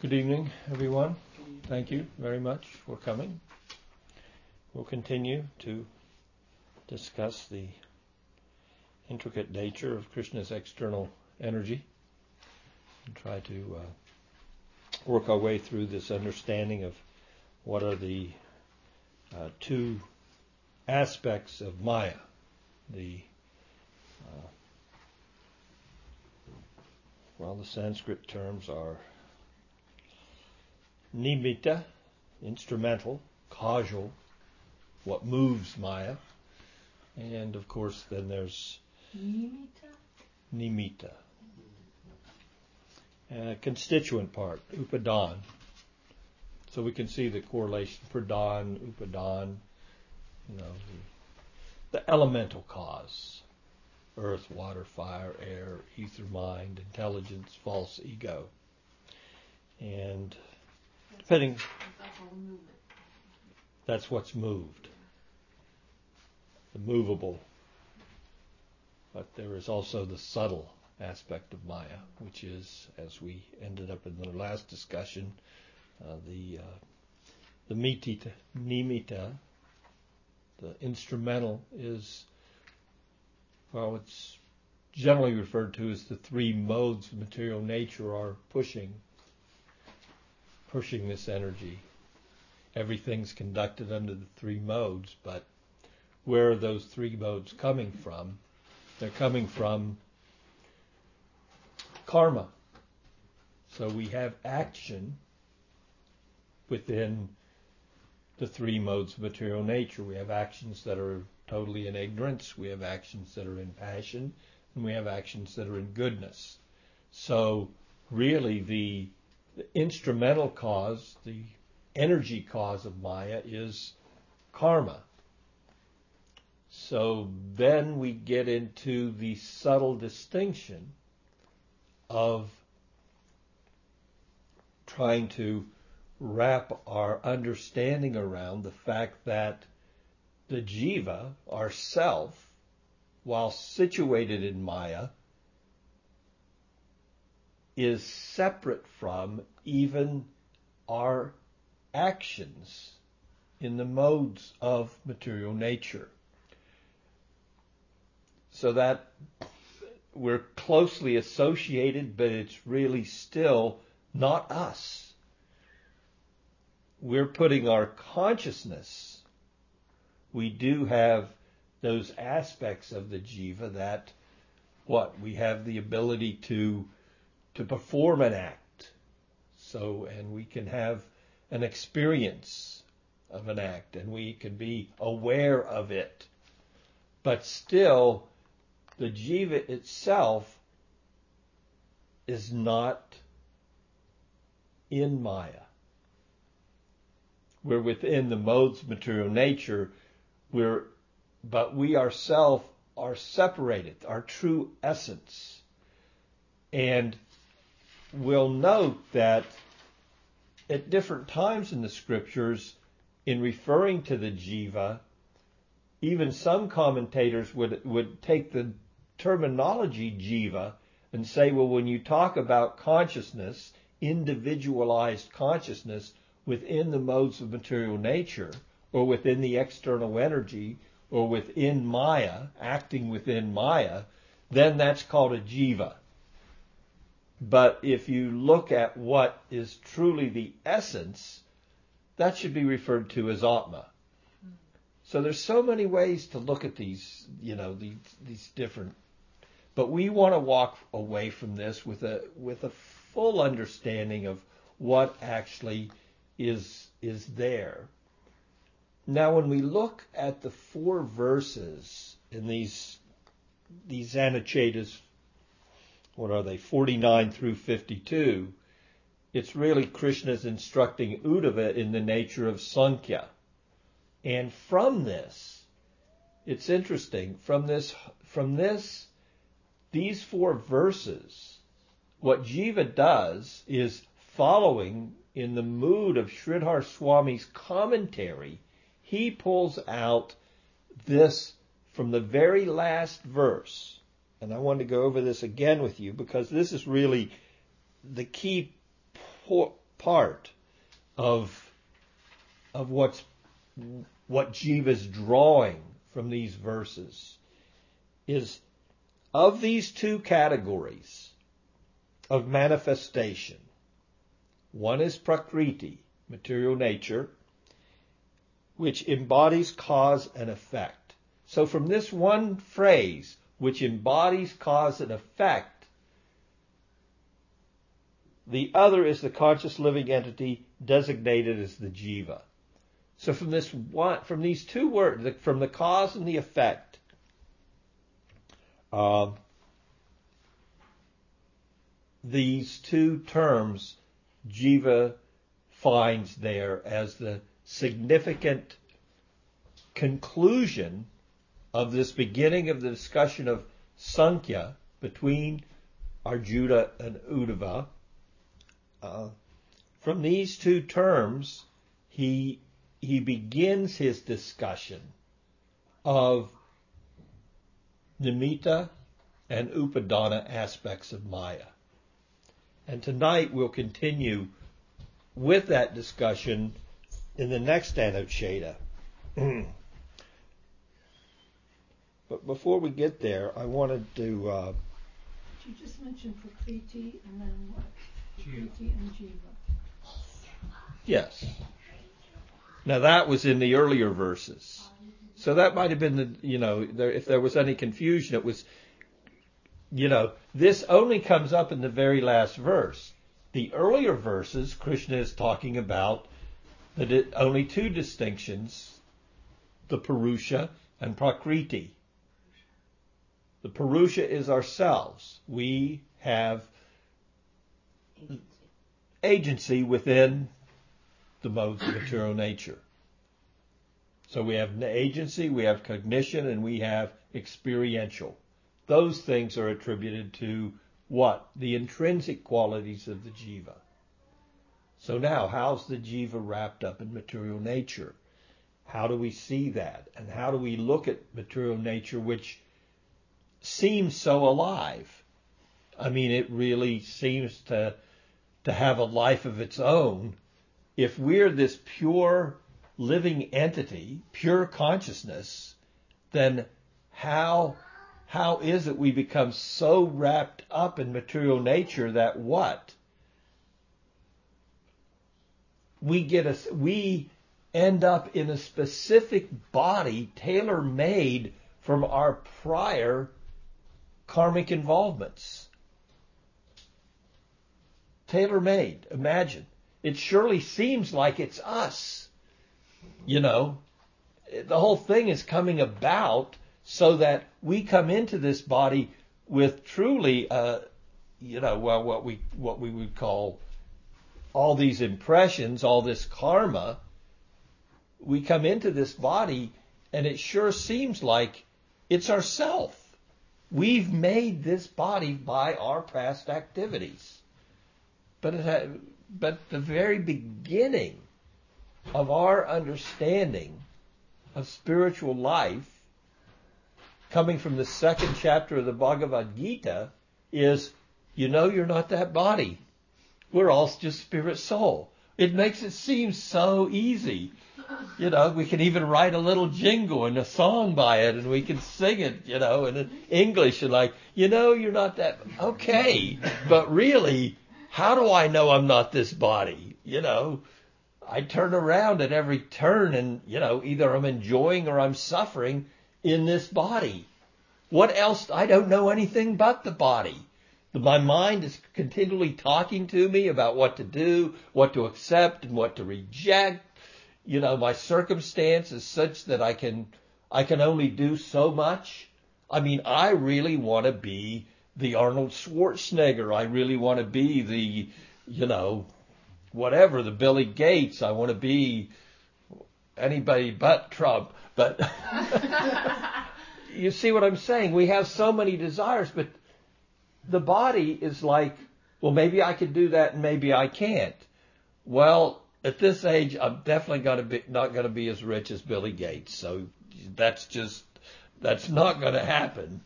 Good evening, everyone. Thank you very much for coming. We'll continue to discuss the intricate nature of Krishna's external energy and try to uh, work our way through this understanding of what are the uh, two aspects of Maya, the uh, well, the Sanskrit terms are nimitta, instrumental, causal, what moves Maya, and of course then there's Nimitta? nimitta, uh, constituent part, upadan. So we can see the correlation, pradhan, upadan, you know, the, the elemental cause, earth, water, fire, air, ether, mind, intelligence, false ego. And depending, That's what's moved. The movable. But there is also the subtle aspect of Maya, which is, as we ended up in the last discussion, uh, the uh, the mitita, nimitta, the instrumental is, well, it's generally referred to as the three modes of material nature are pushing, pushing this energy. Everything's conducted under the three modes, but where are those three modes coming from? They're coming from karma. So we have action within the three modes of material nature. We have actions that are totally in ignorance, we have actions that are in passion, and we have actions that are in goodness. So really the, the instrumental cause, the energy cause of Maya is karma. So then we get into the subtle distinction of trying to wrap our understanding around the fact that the jiva, our self, while situated in Maya, is separate from even our actions in the modes of material nature. So that we're closely associated, but it's really still not us. We're putting our consciousness, we do have those aspects of the jiva that what we have the ability to to perform an act. So and we can have an experience of an act and we can be aware of it. But still the jiva itself is not in maya. We're within the modes of material nature. We're but we ourselves are separated our true essence. And we'll note that at different times in the scriptures in referring to the jiva even some commentators would would take the terminology jiva and say, well, when you talk about consciousness, individualized consciousness within the modes of material nature, or within the external energy, or within Maya, acting within Maya, then that's called a jiva. But if you look at what is truly the essence, that should be referred to as Atma. So there's so many ways to look at these, you know, these, these different but we want to walk away from this with a with a full understanding of what actually is is there. Now, when we look at the four verses in these these Anuchetas, what are they, 49 through 52, it's really Krishna's instructing Uddhava in the nature of Sankhya. And from this, it's interesting, from this, from this these four verses, what Jiva does is following in the mood of Sridhar Swami's commentary, he pulls out this from the very last verse. And I want to go over this again with you because this is really the key part of of what's what Jiva's drawing from these verses is of these two categories of manifestation. One is prakriti, material nature, which embodies cause and effect. So from this one phrase, which embodies cause and effect, the other is the conscious living entity designated as the jiva. So from this one, from these two words, from the cause and the effect, uh, these two terms Jiva finds there as the significant conclusion of this beginning of the discussion of Sankhya between Arjuna and Uddhava. Uh, from these two terms, he he begins his discussion of nimitta and upadana aspects of Maya. And tonight we'll continue with that discussion in the next Anucheta. but before we get there, I wanted to. Uh, you just mentioned Prakriti and then what? Prakriti and Jiva. Yes. Now that was in the earlier verses. So that might have been the, you know, there, if there was any confusion, it was, you know, this only comes up in the very last verse. The earlier verses, Krishna is talking about that it, only two distinctions, the Purusha and Prakriti. The Purusha is ourselves. We have agency, agency within the modes of material nature. So we have agency, we have cognition, and we have experiential. Those things are attributed to what? The intrinsic qualities of the jiva. So now, how's the jiva wrapped up in material nature? How do we see that? And how do we look at material nature, which seems so alive? I mean, it really seems to, to have a life of its own. If we're this pure living entity, pure consciousness, then how how is it we become so wrapped up in material nature that what we get a we end up in a specific body tailor made from our prior karmic involvements. Tailor made imagine. It surely seems like it's us. You know, the whole thing is coming about so that we come into this body with truly, uh, you know, well, what we what we would call all these impressions, all this karma. We come into this body, and it sure seems like it's ourself. We've made this body by our past activities, but it but the very beginning of our understanding of spiritual life coming from the second chapter of the Bhagavad Gita is you know you're not that body. We're all just spirit soul. It makes it seem so easy. You know, we can even write a little jingle and a song by it and we can sing it, you know, in English and like, you know, you're not that, okay. But really, how do I know I'm not this body? You know, I turn around at every turn and, you know, either I'm enjoying or I'm suffering in this body. What else? I don't know anything but the body. My mind is continually talking to me about what to do, what to accept and what to reject. You know, my circumstance is such that I can, I can only do so much. I mean, I really want to be the Arnold Schwarzenegger. I really want to be the, you know, whatever, the Billy Gates. I want to be anybody but Trump. But you see what I'm saying? We have so many desires, but the body is like, well, maybe I can do that and maybe I can't. Well, at this age, I'm definitely going to be not going to be as rich as Billy Gates. So that's just that's not going to happen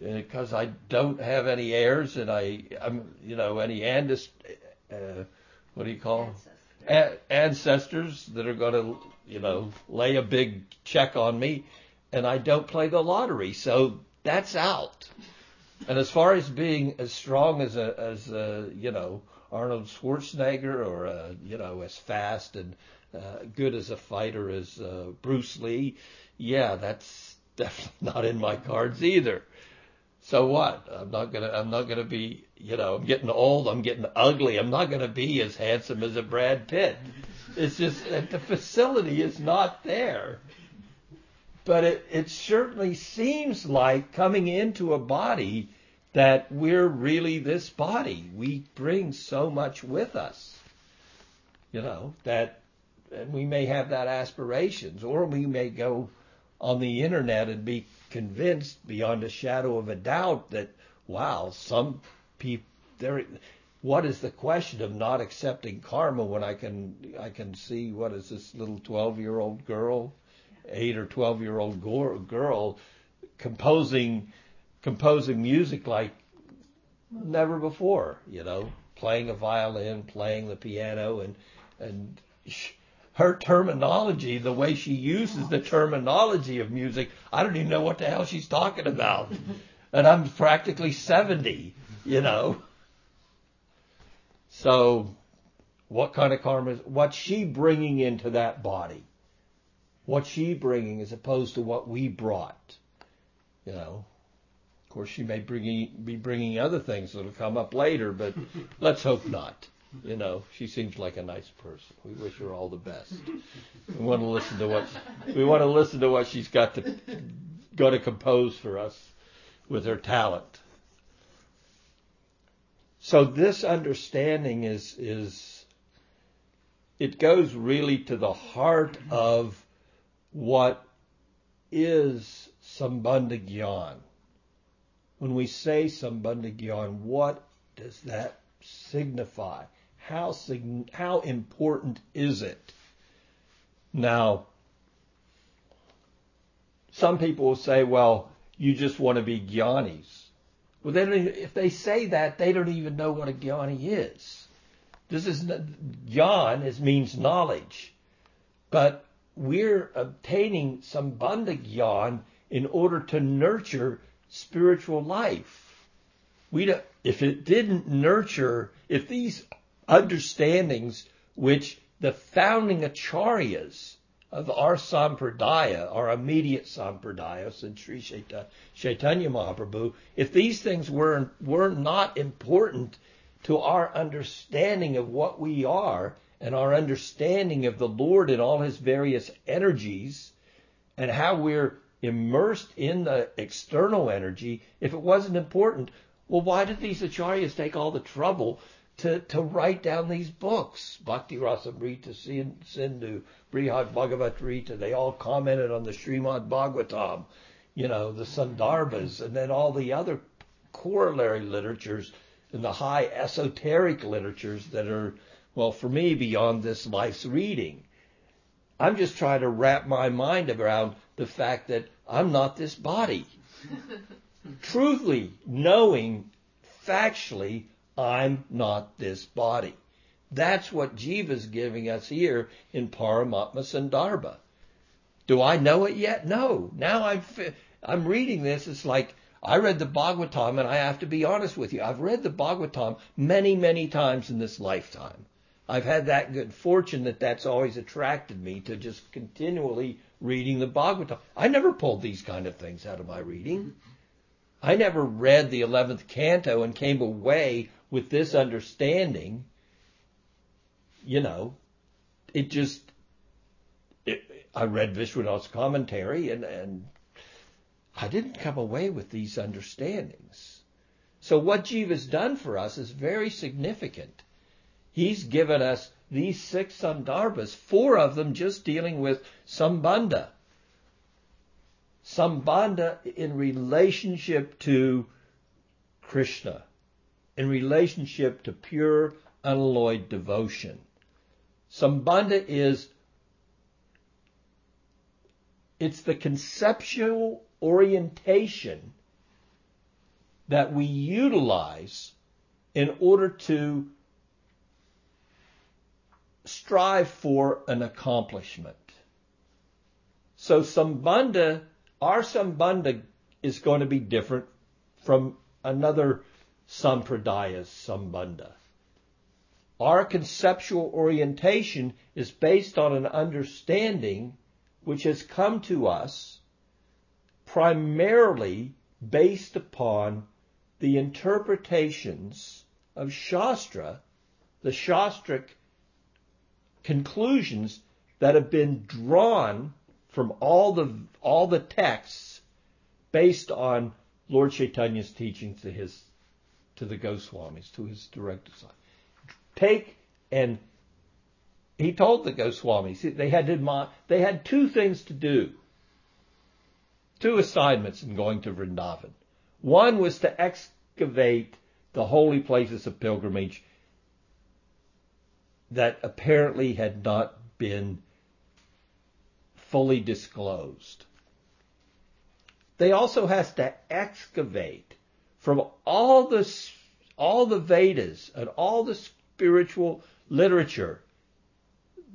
because uh, I don't have any heirs and I I'm you know any and uh, what do you call them? A- ancestors that are going to, you know, lay a big check on me, and I don't play the lottery, so that's out. And as far as being as strong as a, as a, you know, Arnold Schwarzenegger or, uh, you know, as fast and uh, good as a fighter as uh, Bruce Lee, yeah, that's definitely not in my cards either. So what? I'm not gonna. I'm not gonna be. You know, I'm getting old. I'm getting ugly. I'm not gonna be as handsome as a Brad Pitt. It's just that the facility is not there. But it, it certainly seems like coming into a body that we're really this body. We bring so much with us. You know that, and we may have that aspirations, or we may go on the internet and be convinced beyond a shadow of a doubt that, wow, some people, there, what is the question of not accepting karma when I can, I can see what is this little 12 year old girl, eight or 12 year old girl composing, composing music like never before, you know, playing a violin, playing the piano and, and her terminology, the way she uses the terminology of music, I don't even know what the hell she's talking about. And I'm practically 70, you know. So, what kind of karma is, what's she bringing into that body? What's she bringing as opposed to what we brought? You know. Of course, she may bring, be bringing other things that'll come up later, but let's hope not. You know, she seems like a nice person. We wish her all the best. We want to listen to what we want to listen to what she's got to going to compose for us with her talent. So this understanding is is it goes really to the heart of what is Sambandha Gyan. When we say Sambandha Gyan, what does that signify? how how important is it? Now, some people will say, "Well, you just want to be gyanis." Well, then if they say that, they don't even know what a gyani is. This is gyan is means knowledge, but we're obtaining sambandha gyan in order to nurture spiritual life. We don't, if it didn't nurture, if these understandings which the founding acharyas of our sampradaya, our immediate sampradaya, since Sri Chaitanya Mahaprabhu, if these things were, were not important to our understanding of what we are and our understanding of the Lord and all his various energies and how we're immersed in the external energy, if it wasn't important, well, why did these acharyas take all the trouble to, to write down these books. Bhakti Rasamrita, Sindhu, Brihad Bhagavatamrita, they all commented on the Srimad Bhagavatam, you know, the Sandarbhas, and then all the other corollary literatures and the high esoteric literatures that are, well, for me, beyond this life's reading. I'm just trying to wrap my mind around the fact that I'm not this body. Truthfully, knowing factually I'm not this body. That's what Jiva's giving us here in Paramatma Sandarbha. Do I know it yet? No. Now I'm, I'm reading this. It's like I read the Bhagavatam, and I have to be honest with you. I've read the Bhagavatam many, many times in this lifetime. I've had that good fortune that that's always attracted me to just continually reading the Bhagavatam. I never pulled these kind of things out of my reading. I never read the 11th canto and came away with this understanding, you know, it just, it, I read Vishwanath's commentary and, and I didn't come away with these understandings. So what Jiva's done for us is very significant. He's given us these six sandarbhas, four of them just dealing with sambandha. Sambandha in relationship to Krishna in relationship to pure, unalloyed devotion. Sambandha is it's the conceptual orientation that we utilize in order to strive for an accomplishment. So Sambandha, our Sambandha is going to be different from another Sampradaya's Sambandha. Our conceptual orientation is based on an understanding which has come to us primarily based upon the interpretations of Shastra, the Shastric conclusions that have been drawn from all the all the texts based on Lord Chaitanya's teachings to his to the Goswamis, to his direct disciples. Take and he told the Goswamis they had to, they had two things to do, two assignments in going to Vrindavan. One was to excavate the holy places of pilgrimage that apparently had not been fully disclosed. They also has to excavate from all the all the Vedas and all the spiritual literature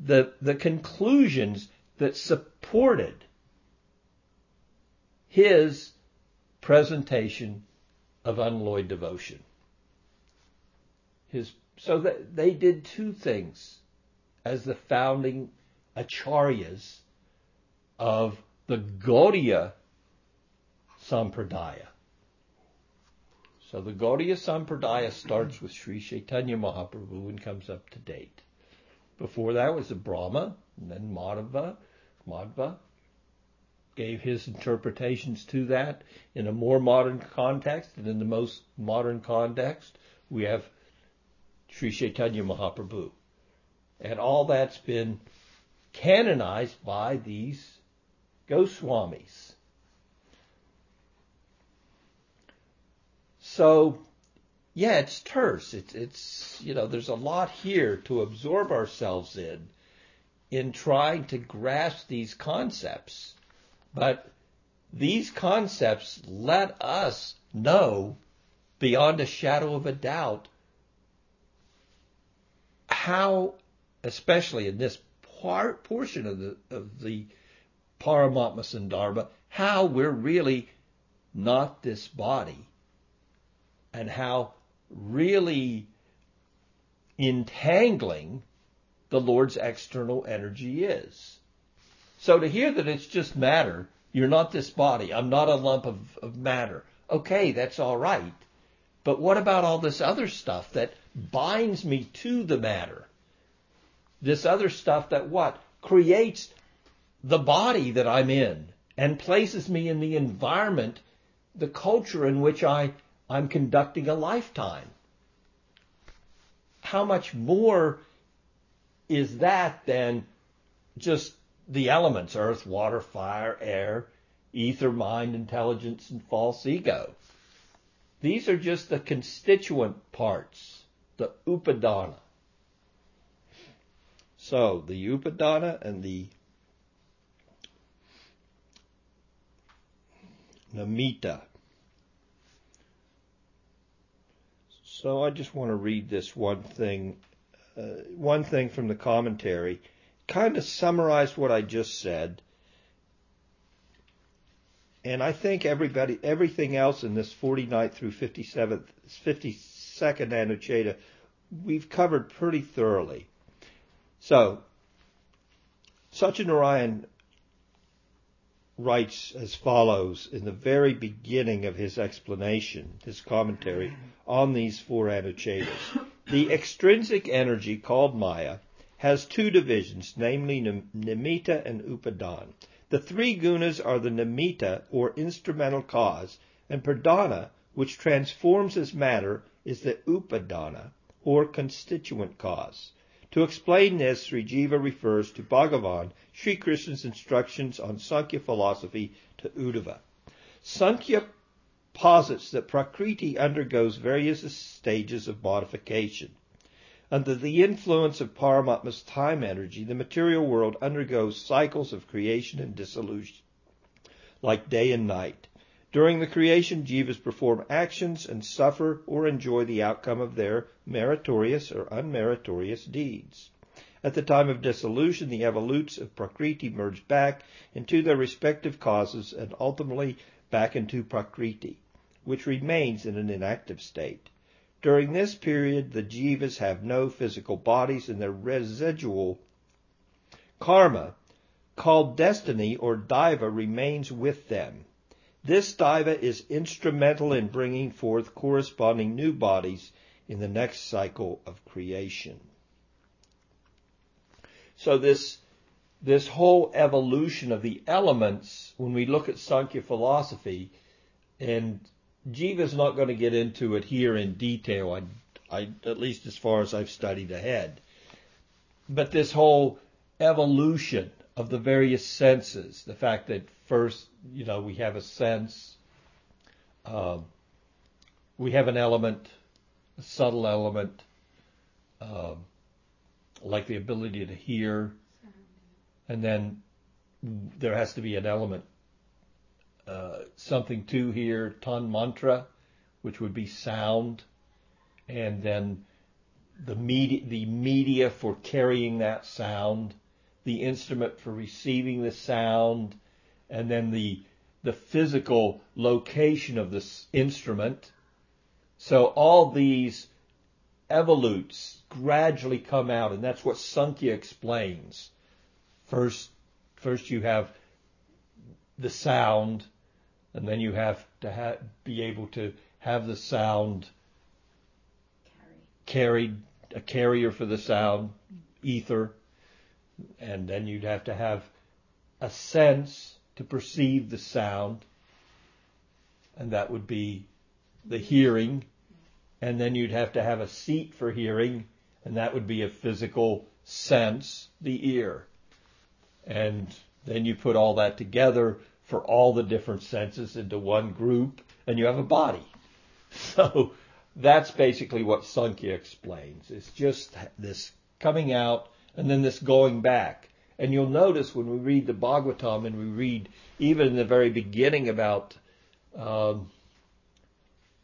the the conclusions that supported his presentation of unalloyed devotion. His so that they did two things as the founding acharyas of the Gaudiya Sampradaya. So the Gaudiya Sampradaya starts with Sri Chaitanya Mahaprabhu and comes up to date. Before that was the Brahma, and then Madhava, Madhva gave his interpretations to that in a more modern context, and in the most modern context, we have Sri Chaitanya Mahaprabhu. And all that's been canonized by these Goswamis. So, yeah, it's terse. It's, it's, you know, there's a lot here to absorb ourselves in, in trying to grasp these concepts. But these concepts let us know beyond a shadow of a doubt how, especially in this part, portion of the, of the Paramatma how we're really not this body and how really entangling the Lord's external energy is. So to hear that it's just matter, you're not this body, I'm not a lump of, of matter. Okay, that's all right. But what about all this other stuff that binds me to the matter? This other stuff that what? Creates the body that I'm in and places me in the environment, the culture in which I, I'm conducting a lifetime. How much more is that than just the elements, earth, water, fire, air, ether, mind, intelligence, and false ego? These are just the constituent parts, the upadana. So the upadana and the nimitta. So I just want to read this one thing, uh, one thing from the commentary, kind of summarized what I just said. And I think everybody, everything else in this 49th through 57th, 52nd Anucheta, we've covered pretty thoroughly. So, Satyanarayan writes as follows in the very beginning of his explanation, his commentary on these four anuchetas. The extrinsic energy called Maya has two divisions, namely Nimitta and Upadan. The three gunas are the Nimitta or instrumental cause, and Pradhana, which transforms as matter, is the Upadana or constituent cause. To explain this, Sri Jiva refers to Bhagavan, Sri Krishna's instructions on Sankhya philosophy to Uddhava. Sankhya posits that Prakriti undergoes various stages of modification. Under the influence of Paramatma's time energy, the material world undergoes cycles of creation and dissolution, like day and night. During the creation, jivas perform actions and suffer or enjoy the outcome of their meritorious or unmeritorious deeds. At the time of dissolution, the evolutes of Prakriti merge back into their respective causes and ultimately back into Prakriti, which remains in an inactive state. During this period, the jivas have no physical bodies and their residual karma, called destiny or daiva, remains with them. This diva is instrumental in bringing forth corresponding new bodies in the next cycle of creation. So this, this whole evolution of the elements, when we look at Sankhya philosophy, and Jiva's not going to get into it here in detail, I, I, at least as far as I've studied ahead. But this whole evolution of the various senses, the fact that first, you know, we have a sense, um, we have an element, a subtle element, um, like the ability to hear, and then there has to be an element, uh, something to hear, tanmatra, which would be sound, and then the media, the media for carrying that sound, the instrument for receiving the sound, and then the the physical location of this instrument. So all these evolutes gradually come out, and that's what Sankhya explains. First, first you have the sound, and then you have to ha- be able to have the sound carried, a carrier for the sound, ether, and then you'd have to have a sense to perceive the sound, and that would be the hearing, and then you'd have to have a seat for hearing, and that would be a physical sense, the ear. And then you put all that together for all the different senses into one group, and you have a body. So that's basically what Sankhya explains. It's just this coming out and then this going back. And you'll notice when we read the Bhagavatam and we read even in the very beginning about um,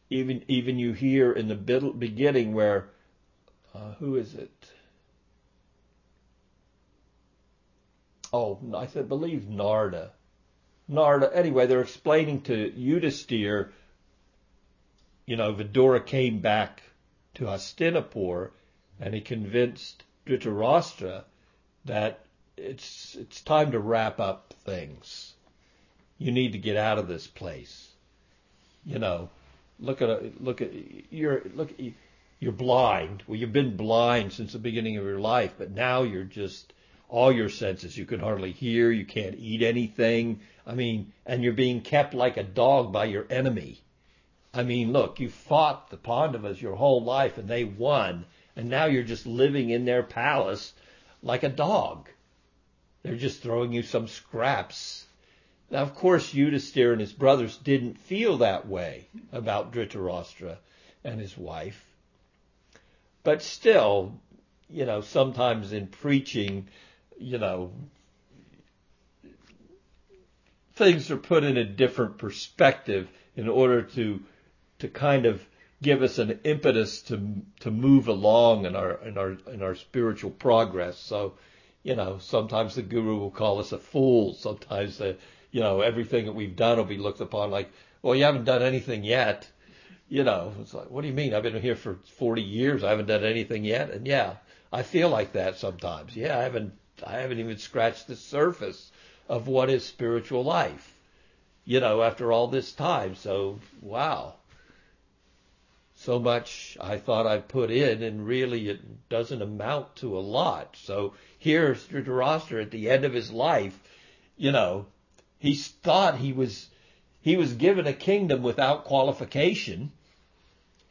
even even you hear in the beginning where uh, who is it? Oh, I said believe Narada. Narada. Anyway, they're explaining to Yudhisthira, you know, Vidura came back to Hastinapur and he convinced Dhritarashtra that it's it's time to wrap up things. You need to get out of this place. You know, look at look at you're look you're blind. Well, you've been blind since the beginning of your life, but now you're just all your senses. You can hardly hear. You can't eat anything. I mean, and you're being kept like a dog by your enemy. I mean, look, you fought the Pandavas your whole life and they won, and now you're just living in their palace like a dog. They're just throwing you some scraps. Now, of course, Yudhisthira and his brothers didn't feel that way about Dhritarashtra and his wife. But still, you know, sometimes in preaching, you know, things are put in a different perspective in order to to kind of give us an impetus to to move along in our in our in our spiritual progress. So, you know, sometimes the guru will call us a fool. Sometimes the you know everything that we've done will be looked upon like, well, you haven't done anything yet. You know, it's like, what do you mean? I've been here for 40 years. I haven't done anything yet. And yeah, I feel like that sometimes. Yeah, I haven't I haven't even scratched the surface of what is spiritual life. You know, after all this time. So, wow so much I thought I put in, and really it doesn't amount to a lot. So here's Dhritarashtra at the end of his life, you know, he thought he was he was given a kingdom without qualification.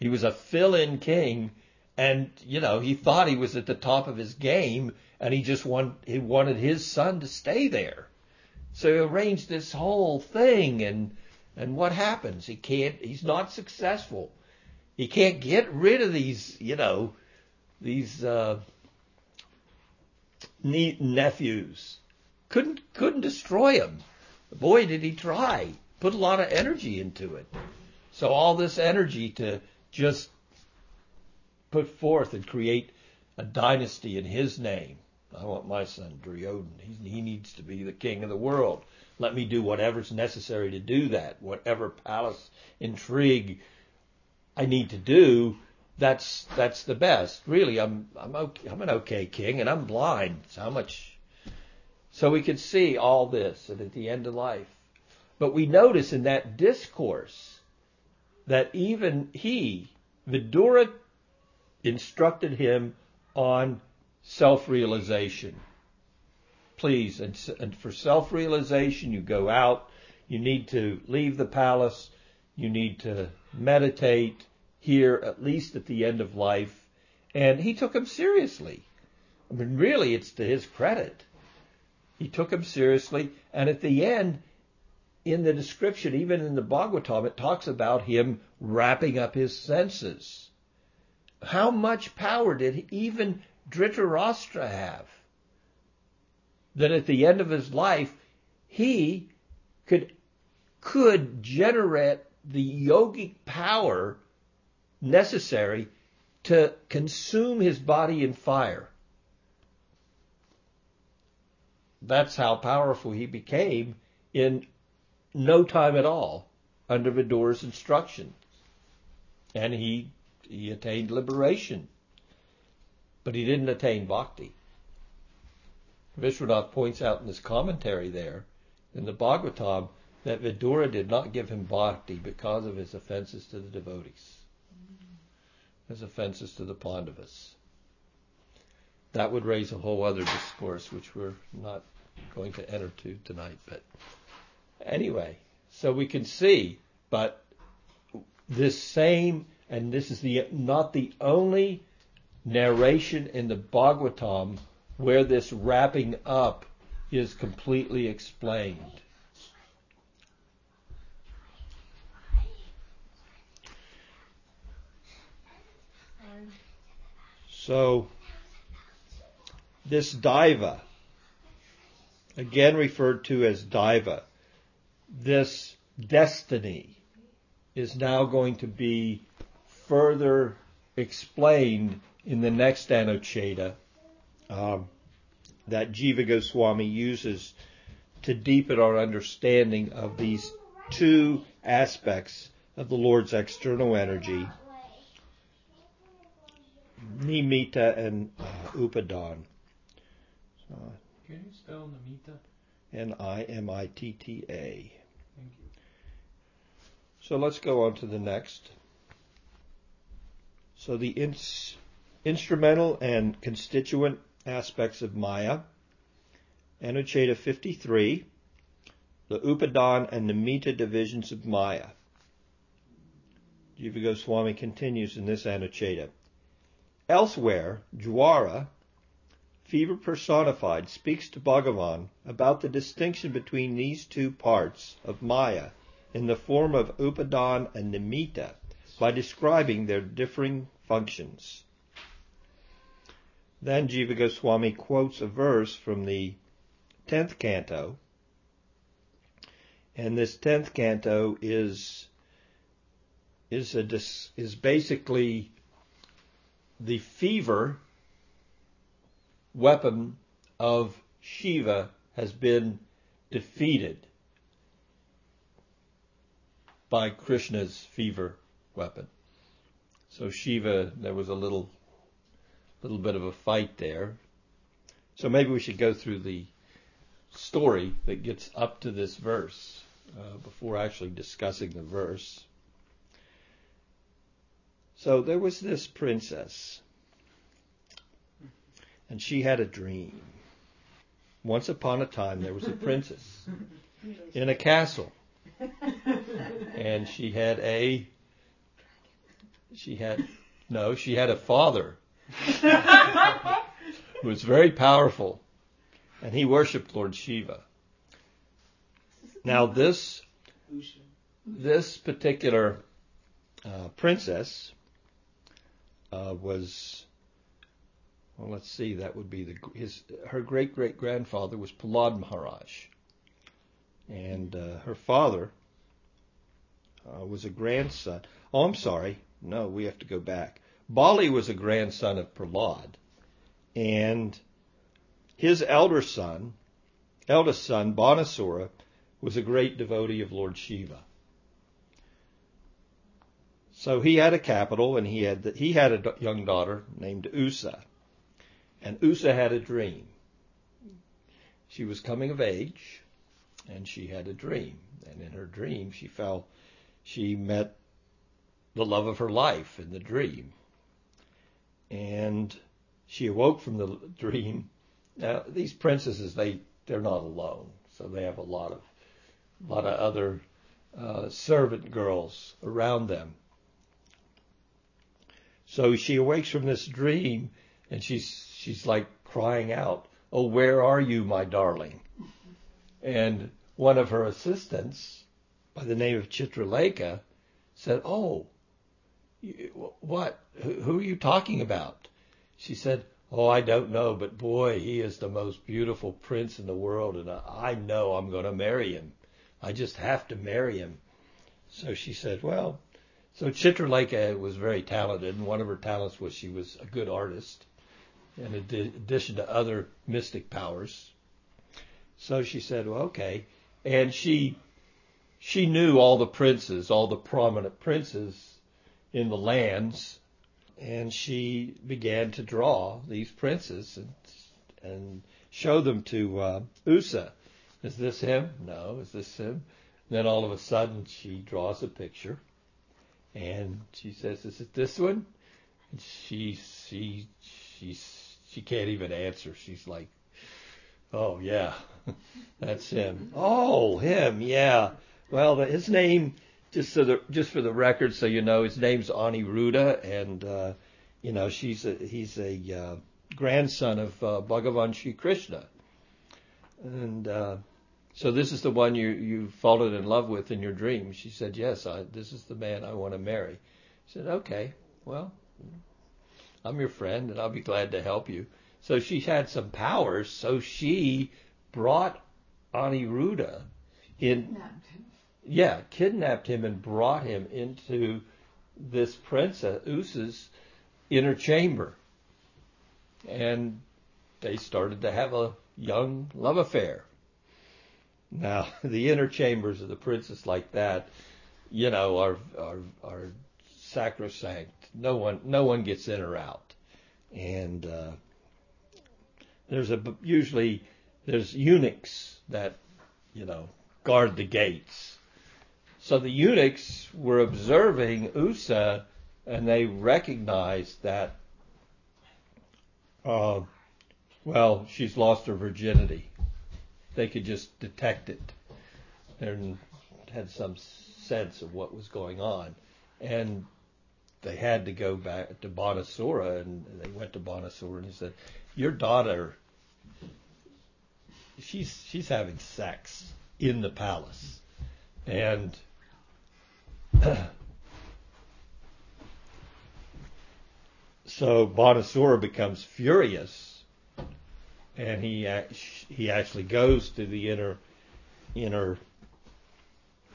He was a fill-in king, and you know he thought he was at the top of his game, and he just want he wanted his son to stay there. So he arranged this whole thing, and and what happens? He can't. He's not successful he can't get rid of these, you know, these uh, nephews. Couldn't couldn't destroy them. Boy, did he try. Put a lot of energy into it. So all this energy to just put forth and create a dynasty in his name. I want my son. He, he needs to be the king of the world. Let me do whatever's necessary to do that. Whatever palace intrigue I need to do, that's that's the best. Really, I'm I'm okay, I'm an okay king, and I'm blind. So how much? So we could see all this, and at the end of life, but we notice in that discourse that even he, Vidura, instructed him on self-realization. Please, and, and for self-realization, you go out. You need to leave the palace. You need to meditate here, at least at the end of life. And he took him seriously. I mean, really, it's to his credit. He took him seriously. And at the end, in the description, even in the Bhagavatam, it talks about him wrapping up his senses. How much power did even Dhritarashtra have? That at the end of his life, he could, could generate the yogic power necessary to consume his body in fire. That's how powerful he became in no time at all under Vidura's instruction. And he, he attained liberation. But he didn't attain bhakti. Vishwanath points out in his commentary there in the Bhagavatam that Vidura did not give him bhakti because of his offenses to the devotees as offenses to the Pandavas. That would raise a whole other discourse, which we're not going to enter to tonight. But anyway, so we can see, but this same, and this is the not the only narration in the Bhagavatam where this wrapping up is completely explained. So, this diva, again referred to as diva, this destiny is now going to be further explained in the next Anucheta um, that Jiva Goswami uses to deepen our understanding of these two aspects of the Lord's external energy Nimitta and uh, Upadan. So, Can you spell Nimitta? N-I-M-I-T-T-A. Thank you. So let's go on to the next. So the ins- instrumental and constituent aspects of Maya, Anucheta 53, the Upadan and Nimitta divisions of Maya. Jiva Goswami continues in this Anucheta. Elsewhere, Jwara, fever personified, speaks to Bhagavan about the distinction between these two parts of Maya in the form of Upadan and Nimitta by describing their differing functions. Then Jiva Goswami quotes a verse from the 10th canto, and this 10th canto is is a is basically the fever weapon of Shiva has been defeated by Krishna's fever weapon. So Shiva, there was a little, little bit of a fight there. So maybe we should go through the story that gets up to this verse uh, before actually discussing the verse. So there was this princess, and she had a dream. Once upon a time, there was a princess in a castle, and she had a she had no, she had a father who was very powerful, and he worshipped Lord Shiva. Now this this particular uh, princess uh, was well, let's see, that would be the his her great great grandfather was Prahlad Maharaj, and uh, her father uh, was a grandson. Oh, I'm sorry, no, we have to go back. Bali was a grandson of Prahlad, and his elder son, eldest son, Banasura, was a great devotee of Lord Shiva. So he had a capital, and he had he had a young daughter named Usa, and Usa had a dream. She was coming of age, and she had a dream, and in her dream she fell, she met the love of her life in the dream, and she awoke from the dream. Now these princesses, they they're not alone, so they have a lot of a lot of other uh, servant girls around them. So she awakes from this dream, and she's she's like crying out, "Oh, where are you, my darling?" And one of her assistants, by the name of Chitralekha, said, "Oh, what? Who are you talking about?" She said, Oh, I don't know, but boy, he is the most beautiful prince in the world, and I know I'm going to marry him. I just have to marry him. So she said, Well, so Chitralekha was very talented, and one of her talents was she was a good artist, in addition to other mystic powers. So she said, Well, okay. And she she knew all the princes, all the prominent princes in the lands and she began to draw these princes and and show them to uh, Usa. Is this him? No. Is this him? then all of a sudden she draws a picture, and she says, "Is it this one?" And she she she she can't even answer. She's like, "Oh yeah, that's him. Oh him, yeah. Well, his name just so the just for the record, so you know, his name's Aniruddha, and uh, you know she's a, he's a uh, grandson of uh, Bhagavan Sri Krishna, and uh, so this is the one you you fallen in love with in your dream. She said, yes, I, this is the man I want to marry. He said, okay, well, I'm your friend, and I'll be glad to help you. So she had some powers, so she brought Aniruddha in yeah, kidnapped him and brought him into this princess Usa's inner chamber. And they started to have a young love affair. Now, the inner chambers of the princess like that, you know, are are are sacrosanct. No one no one gets in or out. And uh, there's a usually there's eunuchs that you know guard the gates so the eunuchs were observing Usa and they recognized that, uh, well, she's lost her virginity. They could just detect it and had some sense of what was going on. And they had to go back to Banasura and they went to Banasura and he said, Your daughter she's she's having sex in the palace. And so Banasura becomes furious, and he he actually goes to the inner inner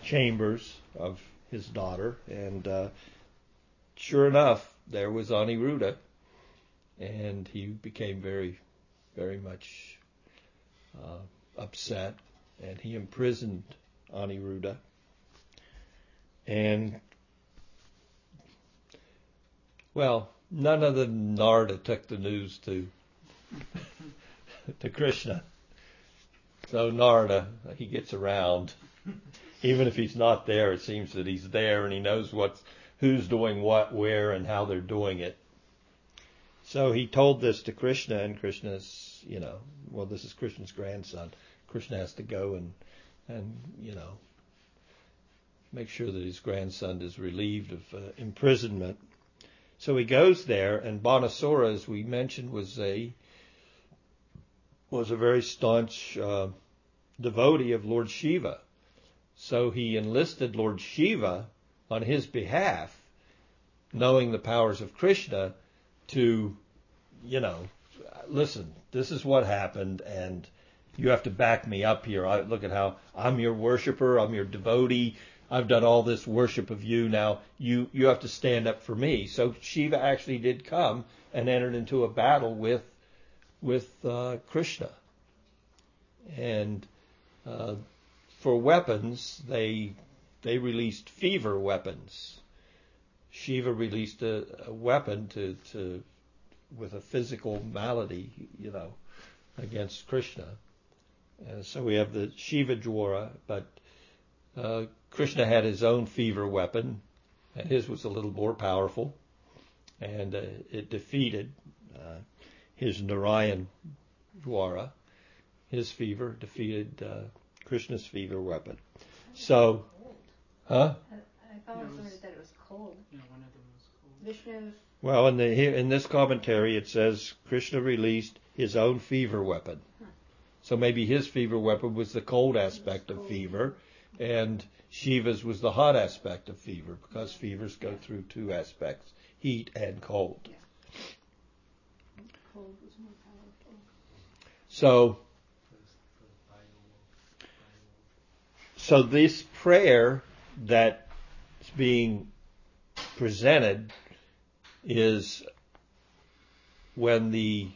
chambers of his daughter, and uh, sure enough, there was Aniruddha, and he became very, very much uh, upset, and he imprisoned Aniruddha and, well, none of the Narada took the news to, to Krishna. So Narada, he gets around. Even if he's not there, it seems that he's there and he knows what's, who's doing what, where, and how they're doing it. So he told this to Krishna, and Krishna's, you know, well, this is Krishna's grandson. Krishna has to go and, and you know, make sure that his grandson is relieved of uh, imprisonment. So he goes there, and Banasura, as we mentioned, was a was a very staunch uh, devotee of Lord Shiva. So he enlisted Lord Shiva on his behalf, knowing the powers of Krishna, to, you know, listen, this is what happened, and you have to back me up here. I, look at how I'm your worshiper, I'm your devotee. I've done all this worship of you. Now you, you have to stand up for me. So Shiva actually did come and entered into a battle with with uh, Krishna. And uh, for weapons, they they released fever weapons. Shiva released a, a weapon to, to with a physical malady, you know, against Krishna. And so we have the Shiva Jwara, but uh, Krishna had his own fever weapon, and his was a little more powerful, and uh, it defeated uh, his Narayan Jwara, His fever defeated uh, Krishna's fever weapon. So, huh? I, I thought I was that it was cold. Yeah, one of them was cold. Vishnu. Well, in the here in this commentary it says Krishna released his own fever weapon. So maybe his fever weapon was the cold aspect of fever, and Shiva's was the hot aspect of fever because fevers go through two aspects, heat and cold. So so this prayer that's being presented is when the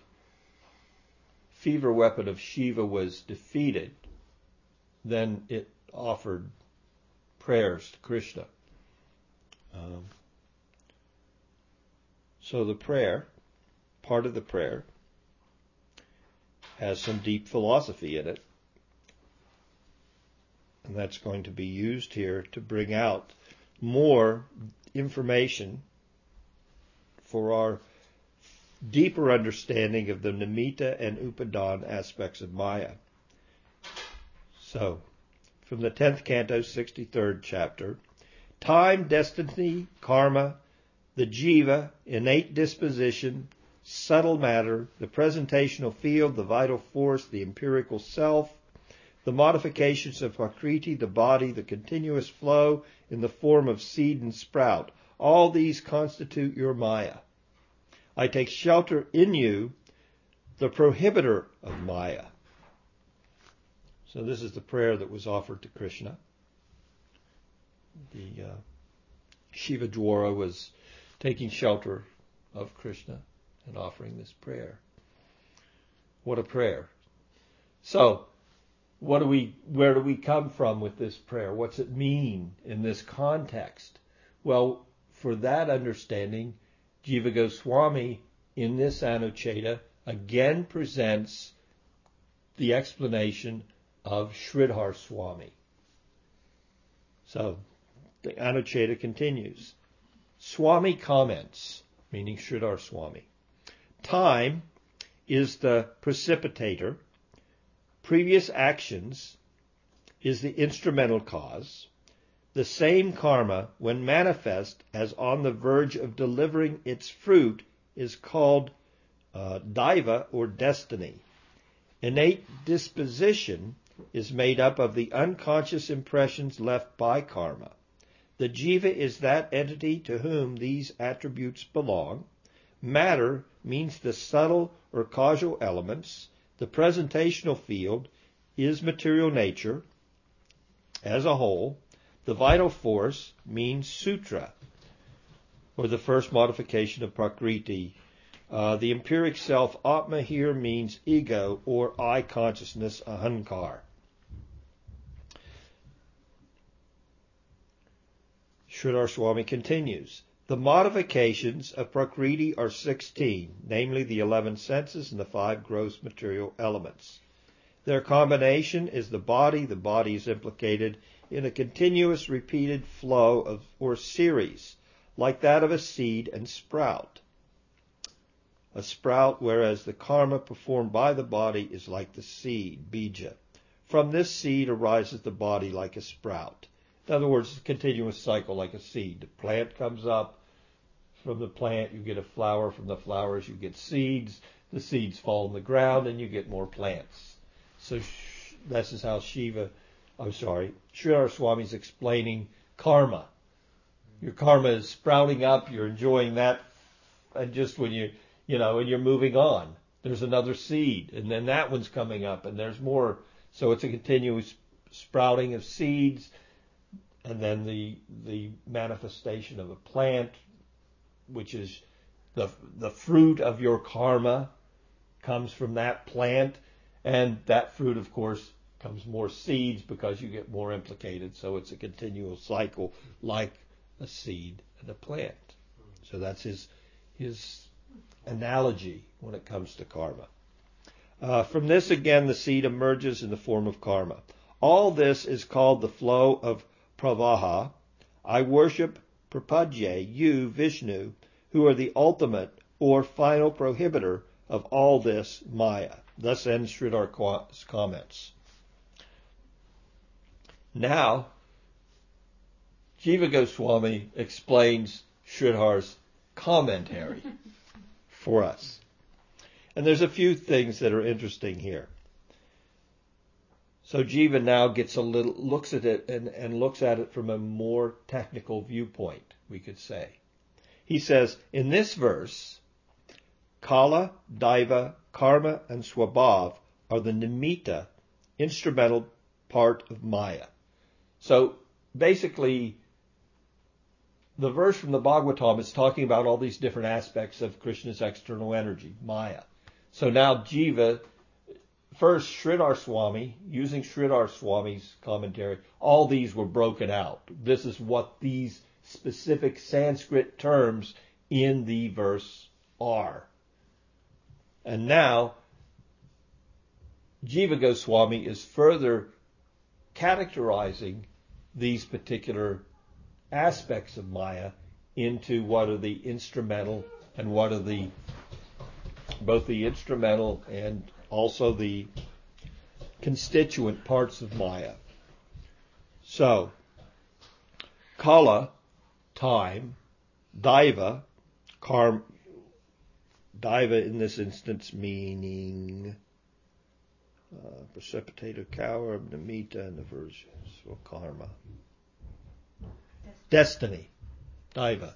fever weapon of Shiva was defeated, then it offered prayers to Krishna. Um, so the prayer, part of the prayer, has some deep philosophy in it. And that's going to be used here to bring out more information for our deeper understanding of the Nimitta and Upadan aspects of Maya. So, from the 10th canto, 63rd chapter, time, destiny, karma, the jiva, innate disposition, subtle matter, the presentational field, the vital force, the empirical self, the modifications of Prakriti, the body, the continuous flow in the form of seed and sprout. All these constitute your Maya. I take shelter in you, the prohibitor of Maya. So this is the prayer that was offered to Krishna. The uh, Shiva Jwara was taking shelter of Krishna and offering this prayer. What a prayer. So, what do we, where do we come from with this prayer? What's it mean in this context? Well, for that understanding, Jiva Goswami in this Anuccheda again presents the explanation of Sridhar Swami. So the Anuccheda continues. Swami comments, meaning Sridhar Swami. Time is the precipitator. Previous actions is the instrumental cause. The same karma, when manifest as on the verge of delivering its fruit, is called uh, daiva or destiny. Innate disposition is made up of the unconscious impressions left by karma. The jiva is that entity to whom these attributes belong. Matter means the subtle or causal elements. The presentational field is material nature as a whole. The vital force means sutra, or the first modification of prakriti. Uh, the empiric self, atma, here means ego or I consciousness, ahankar. Sridhar Swami continues. The modifications of Prakriti are 16, namely the 11 senses and the five gross material elements. Their combination is the body. The body is implicated in a continuous repeated flow of, or series, like that of a seed and sprout. A sprout, whereas the karma performed by the body is like the seed, bija. From this seed arises the body like a sprout. In other words, it's a continuous cycle like a seed. The plant comes up. From the plant, you get a flower. From the flowers, you get seeds. The seeds fall in the ground, and you get more plants. So this is how Shiva I'm sorry, Sridhar Swami is explaining karma. Your karma is sprouting up, you're enjoying that, and just when you, you know, and you're moving on, there's another seed, and then that one's coming up, and there's more. So it's a continuous sprouting of seeds, and then the the manifestation of a plant, which is the the fruit of your karma, comes from that plant, and that fruit, of course, comes more seeds because you get more implicated. So it's a continual cycle, like a seed and a plant. So that's his his analogy when it comes to karma. Uh, from this, again, the seed emerges in the form of karma. All this is called the flow of pravaha. I worship Prapajya, you, Vishnu, who are the ultimate or final prohibitor of all this Maya. Thus ends Sridhar's comments. Now, Jiva Goswami explains Sridhar's commentary for us. And there's a few things that are interesting here. So Jiva now gets a little, looks at it and, and looks at it from a more technical viewpoint, we could say. He says, in this verse, Kala, Daiva, Karma, and Swabhav are the nimitta, instrumental part of Maya. So basically, the verse from the Bhagavatam is talking about all these different aspects of Krishna's external energy, Maya. So now Jiva, first Sridhar Swami, using Sridhar Swami's commentary, all these were broken out. This is what these specific Sanskrit terms in the verse are. And now, Jiva Goswami is further characterizing these particular aspects of Maya into what are the instrumental and what are the both the instrumental and also the constituent parts of Maya. So, Kala, time, Daiva, karma, Daiva in this instance meaning uh, precipitator, cower, Nimitta, and the versions, or karma. Destiny, Daiva.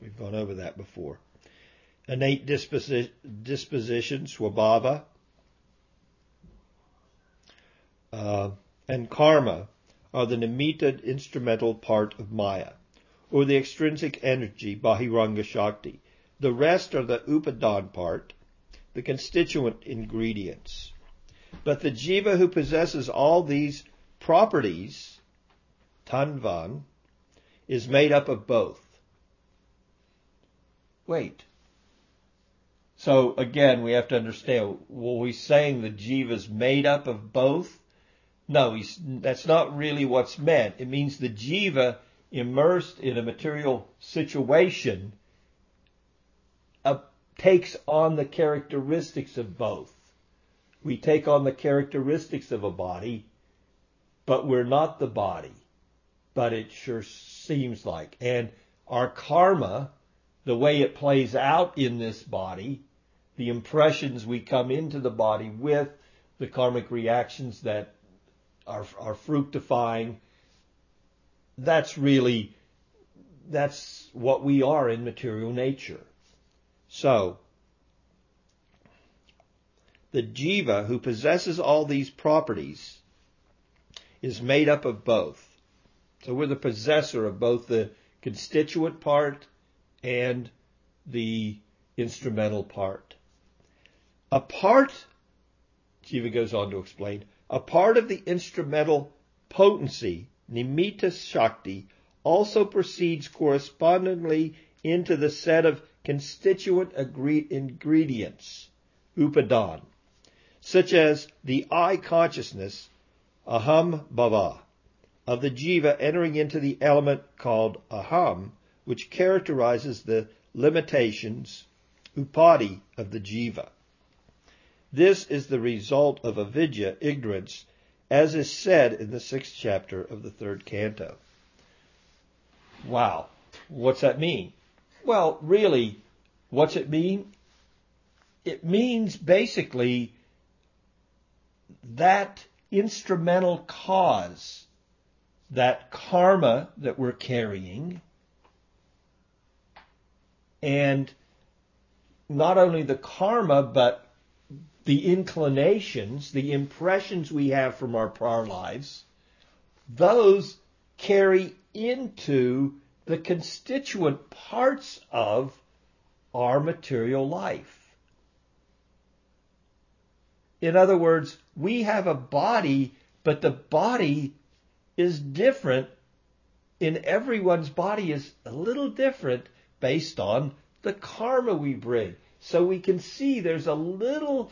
We've gone over that before. Innate disposi- disposition, Swabhava. Uh, and karma are the nimitta instrumental part of Maya, or the extrinsic energy, Bahiranga Shakti. The rest are the upadan part, the constituent ingredients. But the jiva who possesses all these properties, tanvan, is made up of both. Wait. So again, we have to understand, well, he's saying the jiva is made up of both? No, that's not really what's meant. It means the jiva immersed in a material situation uh, takes on the characteristics of both. We take on the characteristics of a body, but we're not the body. But it sure seems like. And our karma, the way it plays out in this body, the impressions we come into the body with, the karmic reactions that are, are fructifying, that's really, that's what we are in material nature. So, the jiva who possesses all these properties is made up of both. So we're the possessor of both the constituent part and the instrumental part. A part, Jiva goes on to explain, a part of the instrumental potency, nimitta shakti, also proceeds correspondingly into the set of constituent ingredients, upadan, such as the I consciousness, aham bhava, of the jiva entering into the element called aham, which characterizes the limitations, upadi, of the jiva. This is the result of avidya, ignorance, as is said in the sixth chapter of the third canto. Wow. What's that mean? Well, really, what's it mean? It means basically that instrumental cause, that karma that we're carrying, and not only the karma, but the inclinations, the impressions we have from our prior lives, those carry into the constituent parts of our material life. In other words, we have a body, but the body is different in everyone's body is a little different based on the karma we bring. So we can see there's a little,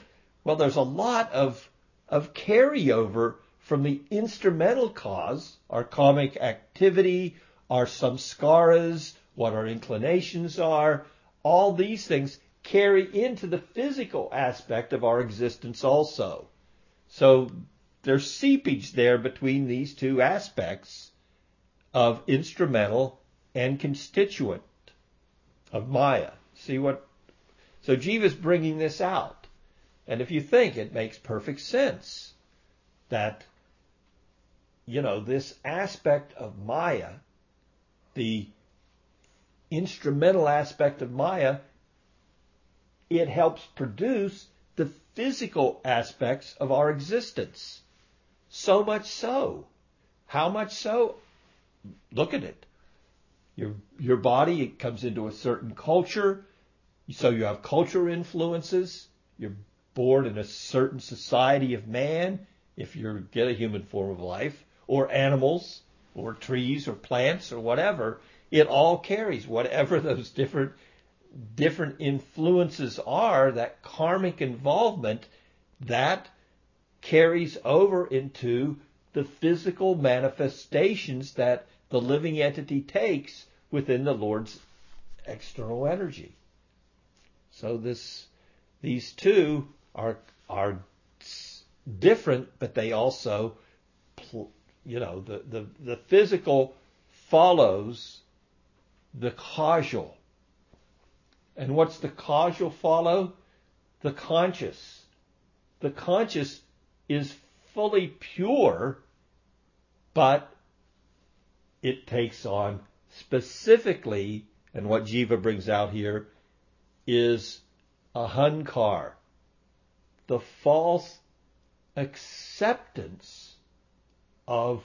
well, there's a lot of, of carryover from the instrumental cause, our karmic activity, our samskaras, what our inclinations are, all these things carry into the physical aspect of our existence also. So there's seepage there between these two aspects of instrumental and constituent of Maya. See what? So Jiva's bringing this out. And if you think it makes perfect sense that, you know, this aspect of Maya, the instrumental aspect of Maya, it helps produce the physical aspects of our existence. So much so. How much so? Look at it. Your, your body it comes into a certain culture, so you have culture influences. You're born in a certain society of man, if you get a human form of life, or animals, or trees, or plants, or whatever. It all carries whatever those different different influences are, that karmic involvement, that carries over into the physical manifestations that the living entity takes within the Lord's external energy. So this, these two are, are different, but they also, you know, the, the, the physical follows the causal. And what's the causal follow? The conscious. The conscious is fully pure, but it takes on specifically, and what Jiva brings out here, is ahankar, the false acceptance of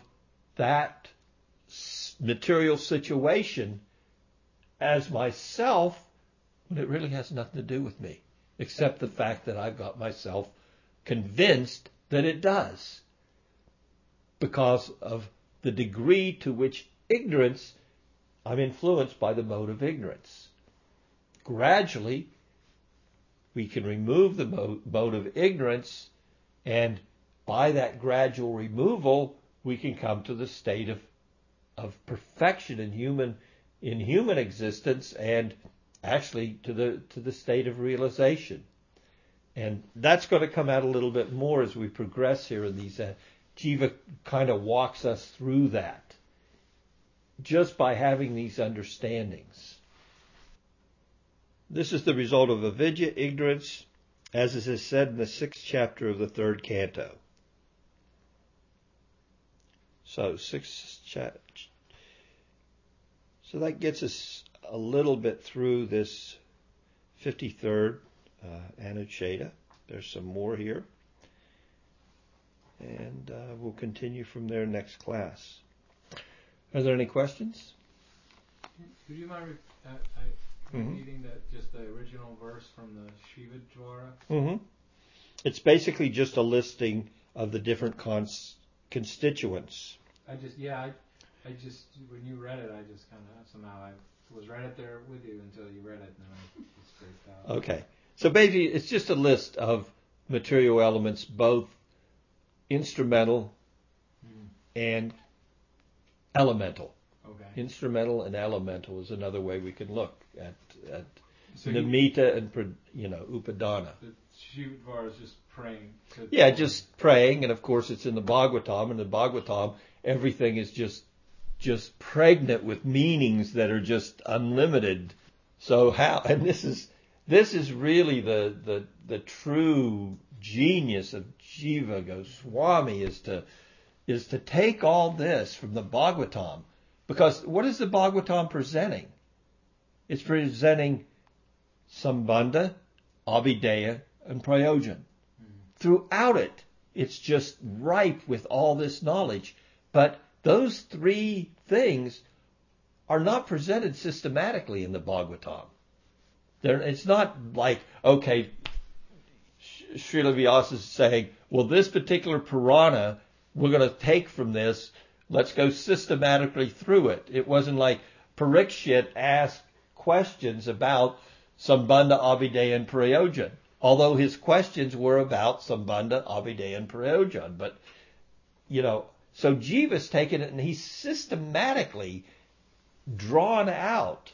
that material situation as myself when it really has nothing to do with me, except the fact that I've got myself convinced that it does because of the degree to which ignorance, I'm influenced by the mode of ignorance. Gradually, we can remove the mode of ignorance, and by that gradual removal, we can come to the state of, of perfection in human, in human existence and actually to the, to the state of realization. And that's going to come out a little bit more as we progress here in these. Uh, Jiva kind of walks us through that just by having these understandings. This is the result of avidya, ignorance, as it is said in the sixth chapter of the third canto. So, sixth chapter. So that gets us a little bit through this 53rd uh, Anuccheda. There's some more here. And uh, we'll continue from there next class. Are there any questions? Would you mind uh, I, mm-hmm. reading that just the original verse from the Shiva Jwara? Mm-hmm. It's basically just a listing of the different cons- constituents. I just yeah I, I just when you read it I just kind of somehow I was right up there with you until you read it and then I just out. Okay. So basically, it's just a list of material elements, both instrumental mm. and elemental. Okay. Instrumental and elemental is another way we can look at at so Nimitta and you know Upadana. The Shivar is just praying. yeah, just praying, and of course it's in the Bhagavatam, and the Bhagavatam everything is just just pregnant with meanings that are just unlimited. So how and this is this is really the the the true genius of Jiva Goswami is to is to take all this from the Bhagavatam. Because what is the Bhagavatam presenting? It's presenting Sambandha, Abhideya, and Prayojan. Mm-hmm. Throughout it, it's just ripe with all this knowledge. But those three things are not presented systematically in the Bhagavatam. They're, it's not like, okay, Srila Vyasa is saying, well, this particular Purana, we're going to take from this. Let's go systematically through it. It wasn't like Parikshit asked questions about Sambandha, Abhideya, and Prayojan. Although his questions were about Sambandha, Abhideya, and Prayojan. But, you know, so Jiva's taken it and he's systematically drawn out,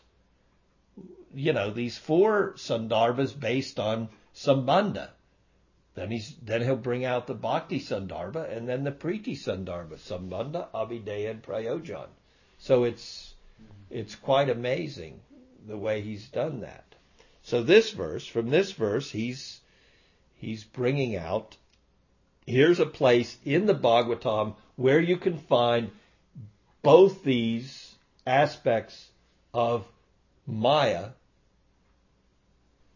you know, these four Sandarbhas based on Sambandha. Then he's then he'll bring out the Bhakti Sandarbha and then the Priti Sandarbha, Sambandha, Abhideya, and Prayojan. So it's it's quite amazing the way he's done that. So this verse, from this verse, he's he's bringing out here's a place in the Bhagavatam where you can find both these aspects of Maya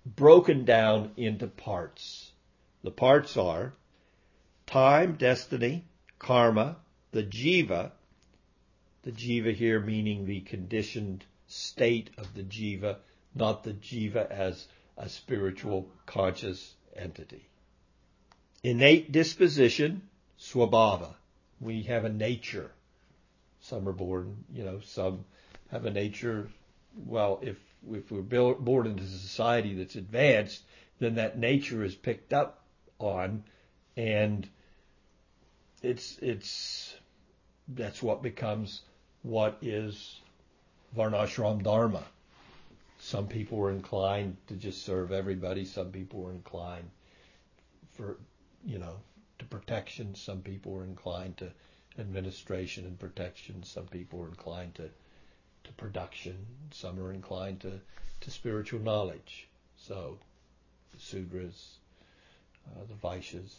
broken down into parts. The parts are time, destiny, karma, the jiva, the jiva here meaning the conditioned state of the jiva, not the jiva as a spiritual conscious entity. Innate disposition, swabhava. We have a nature. Some are born, you know, some have a nature. Well, if if we're born into a society that's advanced, then that nature is picked up on, and it's it's that's what becomes what is varnashram dharma. Some people were inclined to just serve everybody. Some people were inclined for you know to protection. Some people were inclined to administration and protection. Some people were inclined to to production. Some are inclined to, to spiritual knowledge. So, the Sudras, uh, the Vaishyas,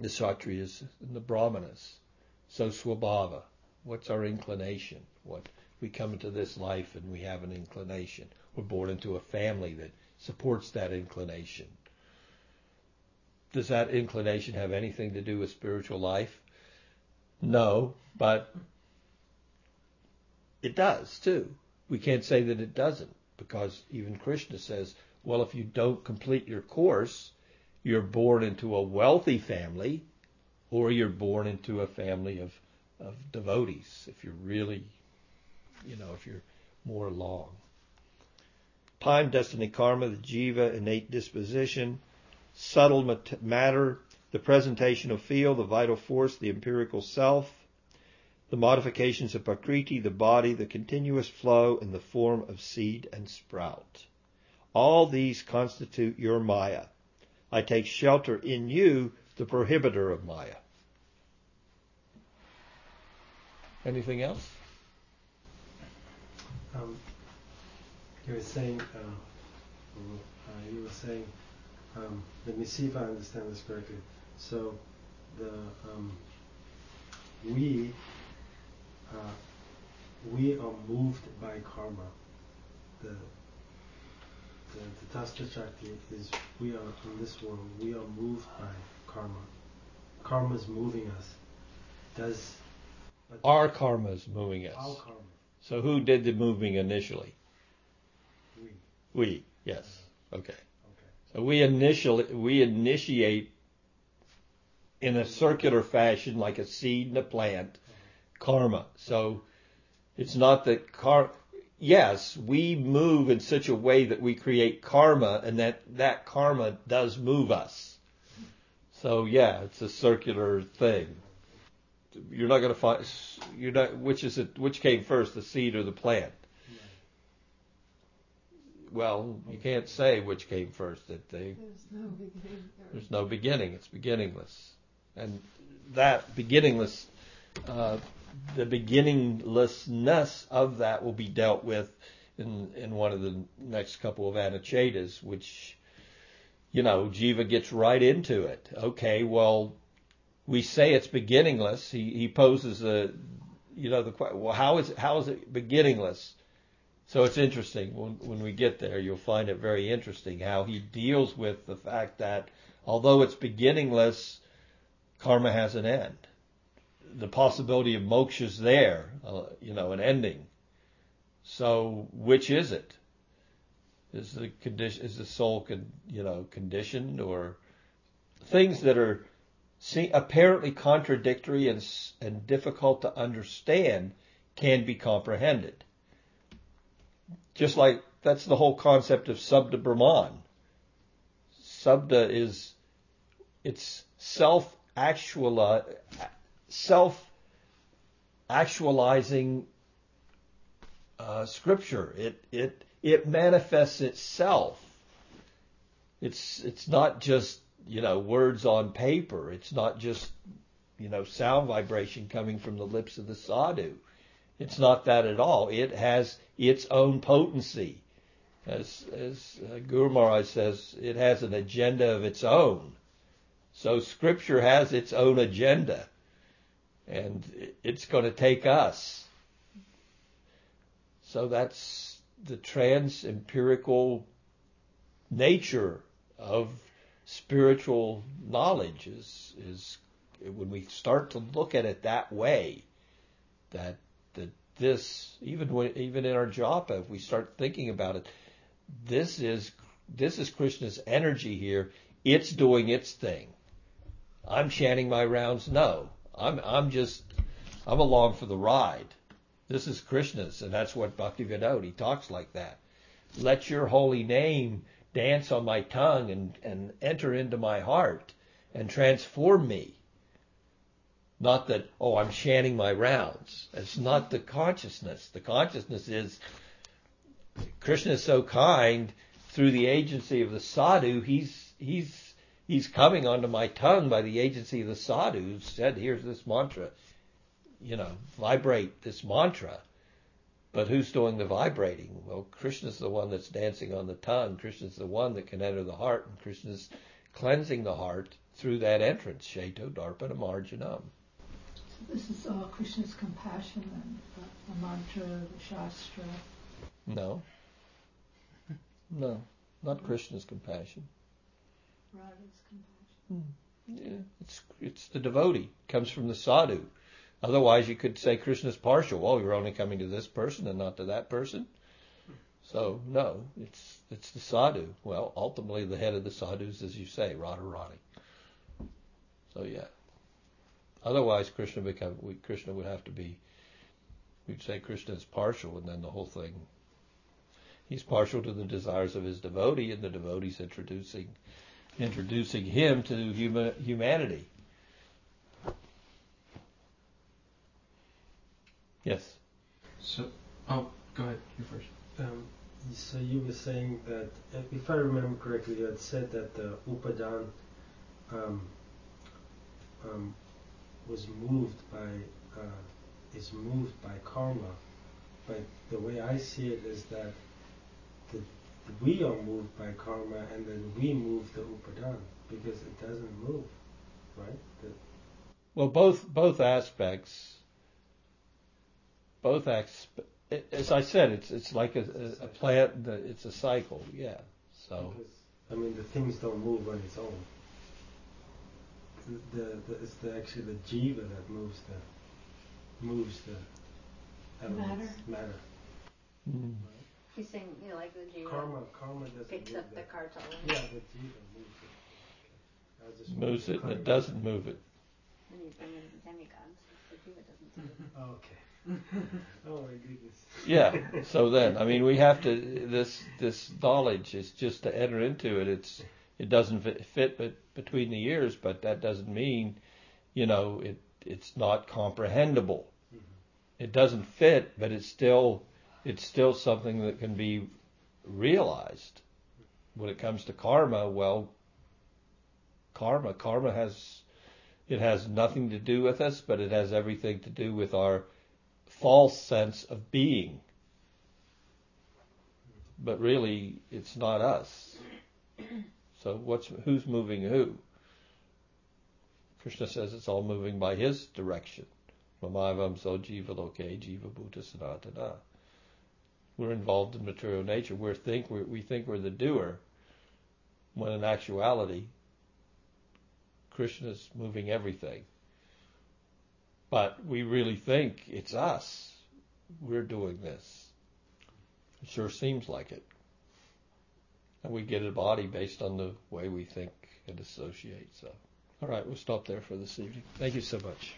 the Kshatriyas, and the Brahmanas. So, Swabhava. What's our inclination? What we come into this life and we have an inclination. We're born into a family that supports that inclination. Does that inclination have anything to do with spiritual life? No, but it does too. We can't say that it doesn't because even Krishna says, well, if you don't complete your course, you're born into a wealthy family or you're born into a family of, of devotees if you're really, you know, if you're more long. Time, destiny, karma, the jiva, innate disposition, subtle matter, the presentation of feel, the vital force, the empirical self, the modifications of Prakriti, the body, the continuous flow in the form of seed and sprout. All these constitute your Maya. I take shelter in you, the prohibitor of Maya. Anything else? Um, you were saying, uh, uh, you were saying, um, let me see if I understand this correctly. So, the um, we uh, we are moved by karma. The the, the Tasta Shakti is we are in this world, we are moved by karma. Karma is moving us. Does our karma is moving us. Our karma. So who did the moving initially? We. We, yes. Uh-huh. Okay. Okay. So we initially we initiate in a circular fashion like a seed in a plant uh-huh. karma. So it's not that car. Yes, we move in such a way that we create karma, and that that karma does move us. So yeah, it's a circular thing. You're not going to find. You're not. Which is it? Which came first, the seed or the plant? Well, you can't say which came first. That they. There's no beginning. There's no beginning. It's beginningless, and that beginningless uh, the beginninglessness of that will be dealt with in in one of the next couple of Anucchedas, which you know Jiva gets right into it. Okay, well, we say it's beginningless. He he poses a you know the question. well how is it, how is it beginningless? So it's interesting when when we get there, you'll find it very interesting how he deals with the fact that although it's beginningless, karma has an end the possibility of moksha is there, uh, you know, an ending. So which is it? Is the condition is the soul con, you know conditioned or things that are see, apparently contradictory and and difficult to understand can be comprehended. Just like that's the whole concept of Shabda Brahman. Shabda is it's self actual self actualizing uh, scripture. It it it manifests itself. It's it's not just you know words on paper. It's not just you know sound vibration coming from the lips of the sadhu. It's not that at all. It has its own potency. As, as uh, Guru Maharaj says, it has an agenda of its own. So Scripture has its own agenda, and it's going to take us. So that's the trans empirical nature of spiritual knowledge is is when we start to look at it that way that that this even when, even in our japa if we start thinking about it this is this is Krishna's energy here. It's doing its thing. I'm chanting my rounds. No I'm I'm just I'm along for the ride this is Krishna's, and that's what Bhakti Vinod, he talks like that. Let your holy name dance on my tongue and, and enter into my heart and transform me. Not that, oh, I'm chanting my rounds. It's not the consciousness. The consciousness is Krishna is so kind through the agency of the sadhu, he's he's he's coming onto my tongue by the agency of the sadhu who said, here's this mantra you know, vibrate this mantra. But who's doing the vibrating? Well, Krishna's the one that's dancing on the tongue. Krishna's the one that can enter the heart, and Krishna's cleansing the heart through that entrance, Ceto Darpana Marjanam. So this is all Krishna's compassion and the, the mantra, the Shastra. No. No, not Krishna's compassion. Radha's compassion. Hmm. Yeah, it's it's the devotee. It comes from the sadhu. Otherwise, you could say Krishna's partial. Well, you're only coming to this person and not to that person. So no, it's it's the sadhu. Well, ultimately, the head of the sadhus, as you say, Radharani. So yeah. Otherwise, Krishna become we, Krishna would have to be. We'd say Krishna is partial, and then the whole thing. He's partial to the desires of his devotee, and the devotee's introducing introducing him to human, humanity. Yes. So, oh, go ahead. You first. Um, so you were saying that, if I remember correctly, you had said that the upadan um, um, was moved by uh, is moved by karma. But the way I see it is that the, we are moved by karma, and then we move the upadan because it doesn't move, right? The, well, both both aspects both acts. As I said, it's it's like a, a, a plant. It's a cycle. Yeah. So. Because, I mean, the things don't move on its own. The, the, it's the, actually the jiva that moves the moves the matter. Matter. Mm. He's saying, you know, like the jiva karma. Karma doesn't picks move up that. the kartal. Yeah, the jiva moves it. Okay. just Moves it and it doesn't move it. And you bring in demigods. The jiva doesn't do it. Okay. oh my goodness. Yeah. So then, I mean, we have to. This this knowledge is just to enter into it. It's it doesn't fit, fit but between the ears, but that doesn't mean, you know, it it's not comprehensible. Mm-hmm. It doesn't fit, but it's still it's still something that can be realized. When it comes to karma, well, karma karma has it has nothing to do with us, but it has everything to do with our false sense of being. But really, it's not us. So what's who's moving who? Krishna says it's all moving by his direction. Mamavam so jiva loke jiva bhuta sanatana. We're involved in material nature. We think we're, we think we're the doer, when in actuality, Krishna's moving everything. But we really think it's us. We're doing this. It sure seems like it. And we get a body based on the way we think and associate. So, all right, we'll stop there for this evening. Thank you so much.